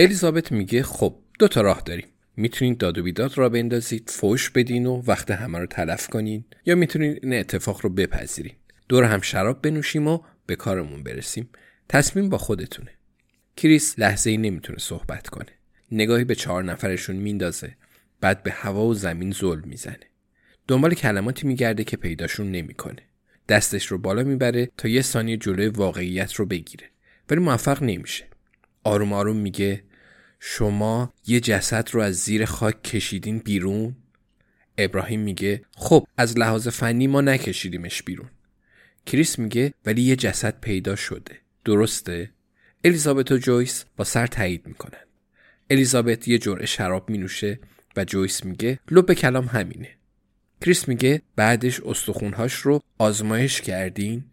الیزابت میگه خب دو تا راه داریم. می‌تونید داد و بیداد را بندازید فوش بدین و وقت همه رو تلف کنین یا می‌تونید این اتفاق رو بپذیرین. دور هم شراب بنوشیم و به کارمون برسیم. تصمیم با خودتونه. کریس لحظه ای نمی‌تونه صحبت کنه. نگاهی به چهار نفرشون میندازه. بعد به هوا و زمین ظلم می‌زنه. دنبال کلماتی میگرده که پیداشون نمی‌کنه. دستش رو بالا می‌بره تا یه ثانیه جلوی واقعیت رو بگیره. ولی موفق نمیشه. آروم آروم میگه شما یه جسد رو از زیر خاک کشیدین بیرون؟ ابراهیم میگه خب از لحاظ فنی ما نکشیدیمش بیرون کریس میگه ولی یه جسد پیدا شده درسته؟ الیزابت و جویس با سر تایید می‌کنن الیزابت یه جرعه شراب مینوشه و جویس میگه لب کلام همینه کریس میگه بعدش استخونهاش رو آزمایش کردین؟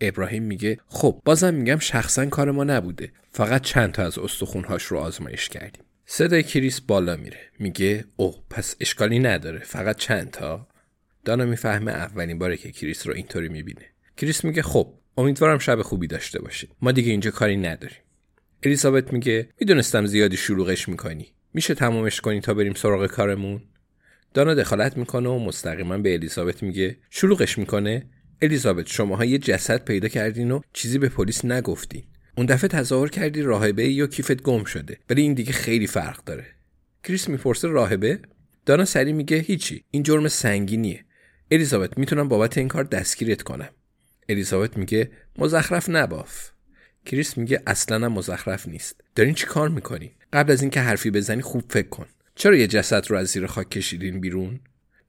ابراهیم میگه خب بازم میگم شخصا کار ما نبوده فقط چند تا از استخونهاش رو آزمایش کردیم. صدای کریس بالا میره. میگه اوه پس اشکالی نداره. فقط چند تا؟ دانا می‌فهمه اولین باره که کریس رو اینطوری می‌بینه. کریس میگه خب امیدوارم شب خوبی داشته باشید ما دیگه اینجا کاری نداریم. الیزابت میگه می‌دونستم زیادی شلوغش می‌کنی. میشه تمامش کنی تا بریم سراغ کارمون؟ دانا دخالت می‌کنه و مستقیما به الیزابت میگه شلوغش می‌کنه؟ الیزابت شماها یه جسد پیدا کردین و چیزی به پلیس نگفتین. اون دفعه تظاهر کردی راهبه یا کیفت گم شده ولی این دیگه خیلی فرق داره. کریس می‌پرسه راهبه دانا سری میگه هیچی این جرم سنگینیه. الیزابت می‌تونم بابت این کار دستگیرت کنم. الیزابت میگه مزخرف نباف. کریس میگه اصلا مزخرف نیست. دارین چی کار می‌کنین قبل از اینکه حرفی بزنی خوب فکر کن. چرا یه جسد رو از زیر خاک کشیدین بیرون؟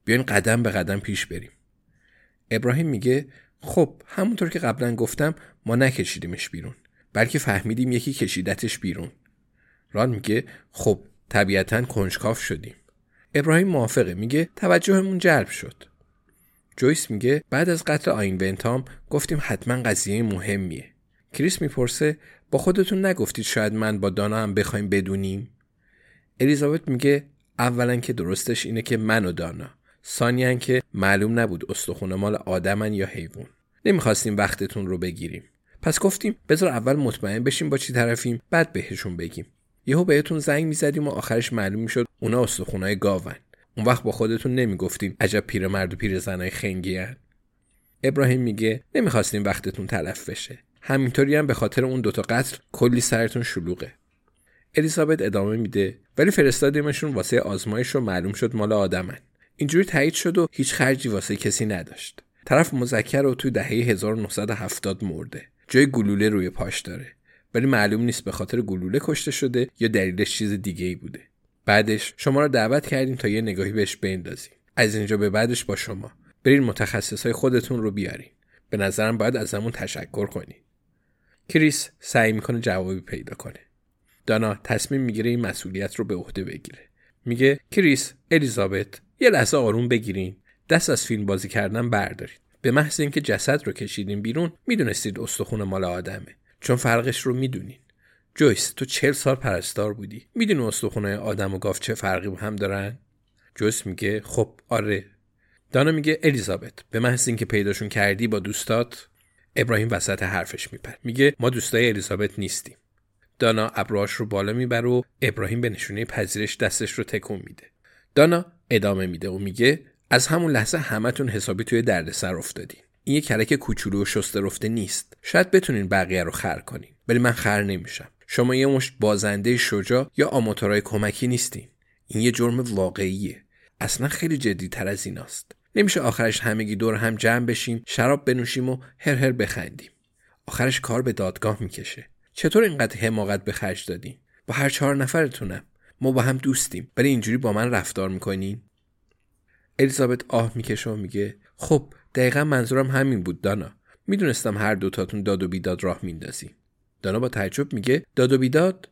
بیاین قدم به قدم پیش بریم. ابراهیم میگه خب همونطور که قبلا گفتم ما نکشیدیمش بیرون. بلکه فهمیدیم یکی کشیدتش بیرون. ران میگه خب طبیعتا کنجکاف شدیم. ابراهیم موافقه میگه توجهمون جلب شد. جویس میگه بعد از قتل آین ونتام گفتیم حتما قضیه مهمیه. کریس می‌پرسه با خودتون نگفتید شاید من با دانا هم بخوایم بدونیم؟ الیزابت میگه اولا که درستش اینه که من و دانا. ثانیا که معلوم نبود استخونه مال آدمن یا حیوان. نمی‌خواستیم وقتتون رو بگیریم. پس گفتیم بذار اول مطمئن بشیم با چی طرفیم بعد بهشون بگیم. یهو بهتون زنگ می‌زدیم و آخرش معلوم می‌شد اونا استخونای گاون. اون وقت با خودتون نمی‌گفتیم عجب پیرمرد و پیرزنای خنگی هن. ابراهیم میگه نمی‌خواستیم وقتتون تلف بشه. همینطوری هم به خاطر اون دوتا قتل کلی سرتون شلوغه. الیزابت ادامه میده ولی فرستادیمشون واسه آزمایش رو معلوم شد مال آدمن. اینجوری تایید شد و هیچ خرجی واسه کسی نداشت. طرف مذکر رو تو دهه 1970 مرده. جای گلوله روی پاش داره. ولی معلوم نیست به خاطر گلوله کشته شده یا دلیلش چیز دیگه ای بوده. بعدش شما رو دعوت کردیم تا یه نگاهی بهش بندازیم. از اینجا به بعدش با شما. برین متخصص های خودتون رو بیارین. به نظرم باید ازمون تشکر کنین کریس سعی می‌کنه جوابی پیدا کنه. دانا تصمیم می‌گیره این مسئولیت رو به عهده بگیره. میگه کریس الیزابت یه لحظه آروم بگیرین. دست از فیلم بازی کردن بردارید. به محض اینکه جسد رو کشیدین بیرون می‌دونستید استخون مال آدمه. چون فرقش رو می‌دونین. جویس تو چل سال پرستار بودی. می‌دونی استخونه آدم و گاو چه فرقی با هم دارن؟ جویس میگه خب آره. دانا میگه الیزابت به محض اینکه پیداشون کردی با دوستات ابراهیم وسط حرفش میپر میگه ما دوستای الیزابت نیستیم. دانا ابروهاش رو بالا می‌بره و ابراهیم به نشونه پذیرش دستش رو تکون میده. دانا ادامه میده و میگه از همون لحظه همتون حسابی توی دردسر افتادین. این یه کرک کوچولو و شسته رفته نیست. شاید بتونین بقیه رو خر کنین. ولی من خر نمیشم. شما یه مشت بازنده شجاع یا آماتورای کمکی نیستین. این یه جرم واقعیه. اصلا خیلی جدی تر از ایناست. نمیشه آخرش همگی دور هم جمع بشیم شراب بنوشیم و هر هر بخندیم. آخرش کار به دادگاه می‌کشه. چطور اینقدر حماقت به خرج دادین؟ با هر چهار نفرتونم. ما با هم دوستیم. ولی اینجوری با من رفتار می‌کنین؟ الیزابت آه می‌کشه و میگه خب دقیقا منظورم همین بود دانا. می‌دونستم هر دوتاتون داد و بیداد راه میندازی. دانا با تعجب میگه داد و بیداد؟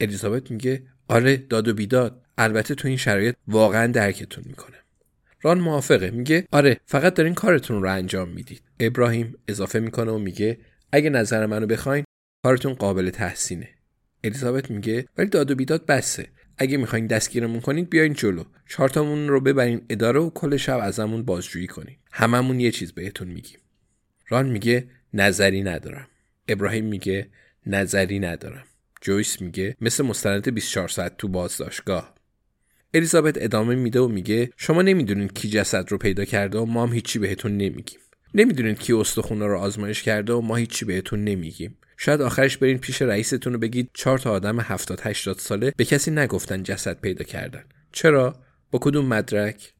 الیزابت میگه آره داد و بیداد. البته تو این شرایط واقعا درکتون می‌کنه. ران موافقه میگه آره فقط دارین کارتون رو انجام می‌دید. ابراهیم اضافه می‌کنه و میگه اگه نظر منو بخواین کارتون قابل تحسینه. الیزابت میگه ولی داد و بیداد بسه. اگه می‌خواین دستگیرمون کنید بیاین جلو. چارتامون رو ببرین اداره و کل شب ازمون بازجویی کنین. هممون یه چیز بهتون میگیم. ران میگه نظری ندارم. ابراهیم میگه نظری ندارم. جویس میگه مثل مستند 24 ساعت تو بازداشتگاه. الیزابت ادامه میده و میگه شما نمی‌دونین کی جسد رو پیدا کرده و ما هم هیچی بهتون نمیگیم. نمی‌دونین کی استخونه رو آزمایش کرده و ما هیچی بهتون نمیگیم. شاید آخرش برین پیش رئیستون رو بگید چهار تا آدم 70 80 ساله به کسی نگفتن جسد پیدا کردن. چرا؟ با کدوم مدرک؟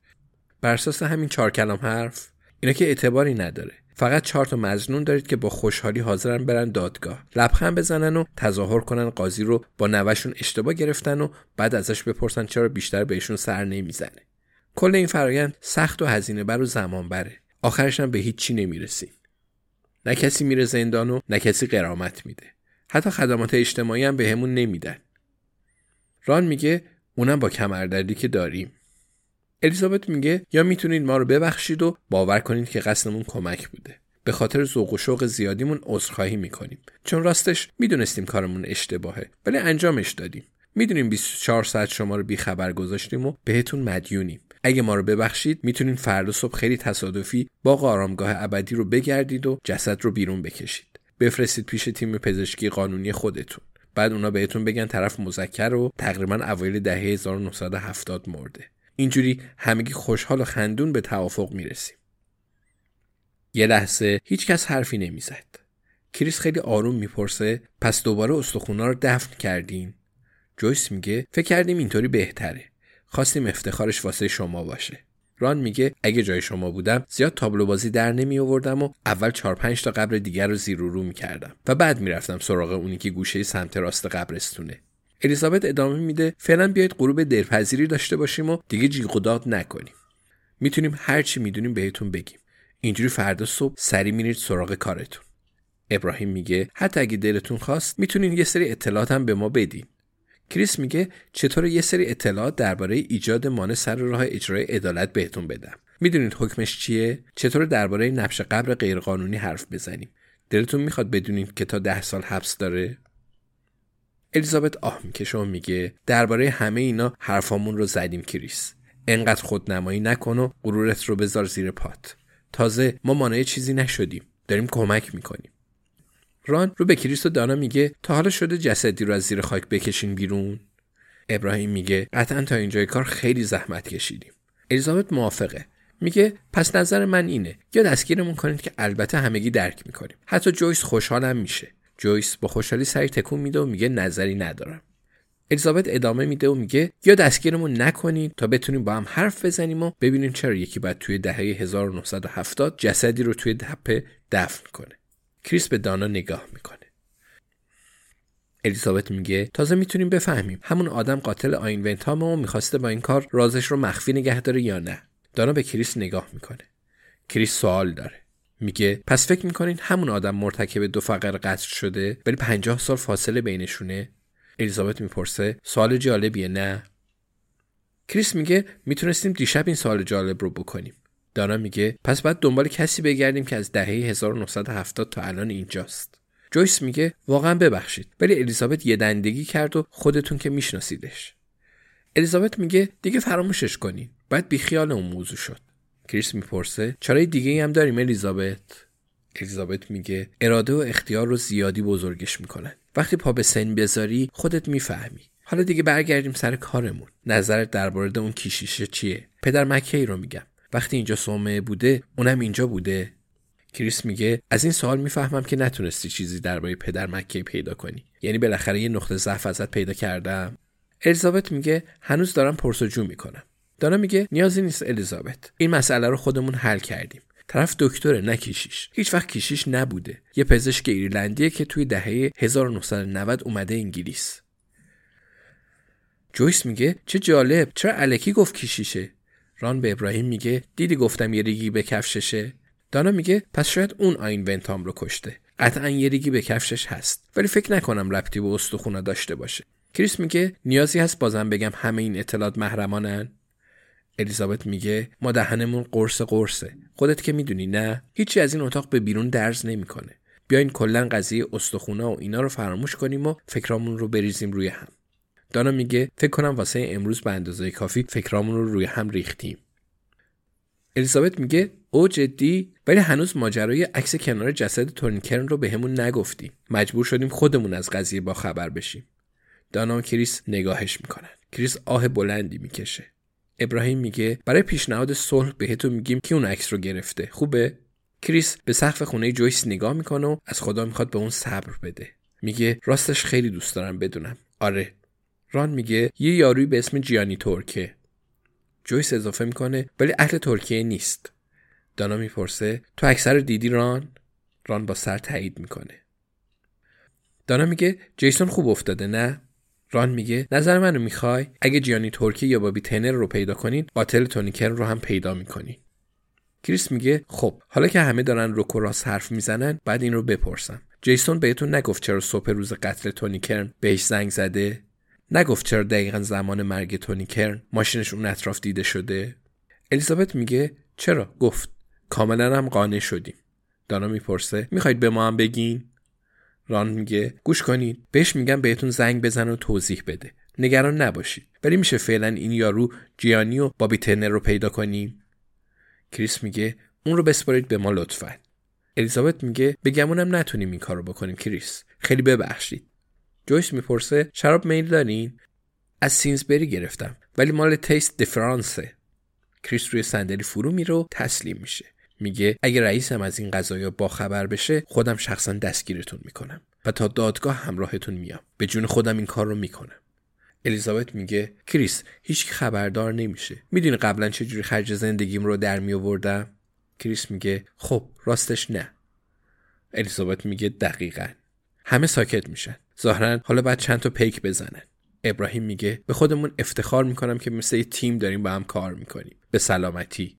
بر اساس همین چهار کلام حرف؟ اینا که اعتباری نداره. فقط چهار تا مزنون دارید که با خوشحالی حاضرن برن دادگاه. لبخند بزنن و تظاهر کنن قاضی رو با نوشون اشتباه گرفتن و بعد ازش بپرسن چرا بیشتر بهشون سر نمی‌زنه. کل این فرایند سخت و هزینه بر و زمان بره آخرش هم به هیچی نمی‌رسیم. نه کسی میره زندان و نه کسی قرامت میده. حتی خدمات اجتماعی هم به همون نمیدن. ران میگه اونم با کمردردی که داریم. الیزابت میگه یا می‌تونید ما رو ببخشید و باور کنید که قصدمون کمک بوده. به خاطر ذوق و شوق زیادیمون عذرخواهی می‌کنیم. چون راستش می‌دونستیم کارمون اشتباهه. ولی انجامش دادیم. می‌دونیم 24 ساعت شما رو بیخبر گذاشتیم و بهتون مدیونیم. اگه ما رو ببخشید می‌تونین فردا صبح خیلی تصادفی با آرامگاه ابدی رو بگردید و جسد رو بیرون بکشید. بفرستید پیش تیم پزشکی قانونی خودتون. بعد اونا بهتون بگن طرف مذکر و تقریبا اوایل دهه 1970 مرده. اینجوری همگی خوشحال و خندون به توافق می‌رسیم. یه لحظه هیچکس حرفی نمی‌زد. کریس خیلی آروم می‌پرسه پس دوباره استخونا رو دفن کردین؟ جویس میگه فکر کردیم اینطوری بهتره. خواستیم افتخارش واسه شما باشه. ران میگه اگه جای شما بودم زیاد تابلو بازی در نمی آوردم و اول چهار پنج تا قبر دیگر رو زیر و رو می‌کردم و بعد می‌رفتم سراغ اونی که گوشه سمت راست قبرستونه. الیزابت ادامه میده فعلا بیاید غروب دلپذیری داشته باشیم و دیگه جیغ و داد نکنیم. می‌تونیم هر چی می‌دونیم بهتون بگیم. اینجوری فردا صبح سری میرید سراغ کارتون. ابراهیم میگه حتی اگه دلتون خواست می‌تونین یه سری اطلاعات هم به ما بدین. کریس میگه چطور یه سری اطلاعات درباره ایجاد مانع سر راه اجرای عدالت بهتون بدم. می‌دونید حکمش چیه؟ چطور درباره نبش قبر غیرقانونی حرف بزنیم؟ دلتون می‌خواد بدونید که تا ده سال حبس داره؟ الیزابت آه می‌کشه و میگه درباره همه اینا حرفامون رو زدیم کریس. انقدر خودنمایی نکن و غرورت رو بذار زیر پات. تازه ما مانع چیزی نشدیم. داریم کمک می‌کنیم. ران رو به کریس و دانا میگه تا حالا شده جسدی رو از زیر خاک بکشین بیرون؟ ابراهیم میگه قطعا تا اینجای کار خیلی زحمت کشیدیم. الیزابت موافقه. میگه پس نظر من اینه. یا دستگیرمون کنید که البته همگی درک می‌کنیم. حتی جویس خوشحالم میشه. جویس با خوشحالی سری تکون میده و میگه نظری ندارم. الیزابت ادامه میده و میگه یا دستگیرمون نکنید تا بتونیم با هم حرف بزنیم و ببینیم چرا یکی باید توی دهه 1970 جسدی رو توی تپه دفن کنه. کریس به دانا نگاه می‌کنه. الیزابت میگه تازه می‌تونیم بفهمیم همون آدم قاتل آین ونتام و می‌خواسته با این کار رازش رو مخفی نگه داره یا نه. دانا به کریس نگاه می‌کنه. کریس سوال داره. میگه پس فکر می‌کنین همون آدم مرتکب دو فقره قتل شده ولی پنجاه سال فاصله بینشونه؟ الیزابت می‌پرسه سوال جالبیه نه؟ کریس میگه می‌تونستیم دیشب این سوال جالب رو بکنیم. دانا میگه پس باید دنبال کسی بگردیم که از دهه 1970 تا الان اینجاست. جویس میگه واقعا ببخشید ولی الیزابت یه دندگی کرد و خودتون که میشناسیدش. الیزابت میگه دیگه فراموشش کنین. باید بیخیال اون موضوع شد. کریس می‌پرسه چرای دیگه هم داریم الیزابت؟ الیزابت میگه اراده و اختیار رو زیادی بزرگش می‌کنن. وقتی پا به سن بذاری خودت می‌فهمی. حالا دیگه برگردیم سر کارمون. نظرت درباره اون کیشیشه چیه؟ پدر مکی رو میگم. وقتی اینجا سومه بوده اونم اینجا بوده. کریس میگه از این سوال می‌فهمم که نتونستی چیزی درباره پدر مکی پیدا کنی. یعنی بالاخره یه نقطه ضعف ازت پیدا کردم. الیزابت میگه هنوز دارم پرسجو می‌کنم. دانا میگه نیازی نیست الیزابت. این مسئله رو خودمون حل کردیم. طرف دکتره نه کیشیش. هیچ وقت کیشیش نبوده. یه پزشک ایرلندیه که توی دهه 1990 اومده انگلیس. جویس میگه چه جالب. چرا الکی گفت کیشیشه؟ ران به ابراهیم میگه دیدی گفتم یه ریگی به کفششه؟ دانا میگه پس شاید اون آین ونتام رو کشته. قطعا یه ریگی به کفشش هست. ولی فکر نکنم ربطی به استخونا داشته باشه. کریس میگه نیازی هست بازم بگم همه این اطلاعات محرمانن؟ الیزابت میگه ما دهنمون قرص قرصه. خودت که می‌دونی نه؟ هیچی از این اتاق به بیرون درز نمی‌کنه. بیاین کلا قضیه استخونا و اینا رو فراموش کنیم و فکرامون رو بریزیم روی هم. دانا میگه فکر کنم واسه امروز به اندازه کافی فکرامون رو روی هم ریختیم. الیزابت میگه او جدی؟ ولی هنوز ماجرای عکس کنار جسد تورنکرن رو بهمون به نگفتی. مجبور شدیم خودمون از قضیه با خبر بشیم. دانا و کریس نگاهش می‌کنن. کریس آه بلندی می‌کشه. ابراهیم میگه برای پیشنهاد صلح بهتون میگیم که اون عکس رو گرفته. خوبه؟ کریس به سقف خونه جویس نگاه می‌کنه و از خدا می‌خواد به اون صبر بده. میگه راستش خیلی دوست دارم بدونم. آره ران میگه یه یاروی به اسم جیانی ترکه. جویس اضافه می‌کنه ولی اهل ترکیه نیست. دانا می‌پرسه تو عکس رو دیدی ران؟ ران با سر تایید می‌کنه. دانا میگه جیسون خوب افتاده نه؟ ران میگه نظر منو می‌خوای؟ اگه جیانی ترکی یا بابی تنر رو پیدا کنین قاتل تونیکر رو هم پیدا می‌کنین کریس میگه خب حالا که همه دارن روک و راست حرف می‌زنن بعد این رو بپرسم. جیسون بهتون نگفت چرا صبح روز قتل تونی کرن بهش زنگ زده؟ نگفت چرا دقیقا زمان مرگ تونی کرن؟ ماشینش اون اطراف دیده شده؟ الیزابت میگه چرا؟ گفت کاملا هم قانع شدیم. دانا می‌پرسه می‌خواید به ما هم بگین؟ ران میگه گوش کنید. بهش میگم بهتون زنگ بزنه و توضیح بده. نگران نباشید. ولی میشه فعلا این یارو جیانی و بابی ترنر رو پیدا کنیم؟ کریس میگه اون رو بسپارید به ما لطفا. الیزابت میگه بگمونم نتونیم این کار رو بکنیم کریس. خیلی ببخشید. جویس می‌پرسه شراب میل دارین؟ از سینزبری گرفتم ولی مال Taste the Difference ه کریس روی صندلی فرو میره و تسلیم میشه. میگه اگه رئیسم از این قضايا با خبر بشه خودم شخصا دستگیرتون می‌کنم و تا دادگاه همراهتون میام. به جون خودم این کار رو می‌کنم. الیزابت میگه کریس هیچ خبردار نمیشه. می‌دونی قبلا چجوری خرج زندگیم رو در میآوردم؟ کریس میگه خب راستش نه. الیزابت میگه دقیقا. همه ساکت میشن. ظاهرا حالا بعد چند تا پیک بزنن. ابراهیم میگه به خودمون افتخار می‌کنم که مثل تیم داریم با هم کار می‌کنیم. به سلامتی.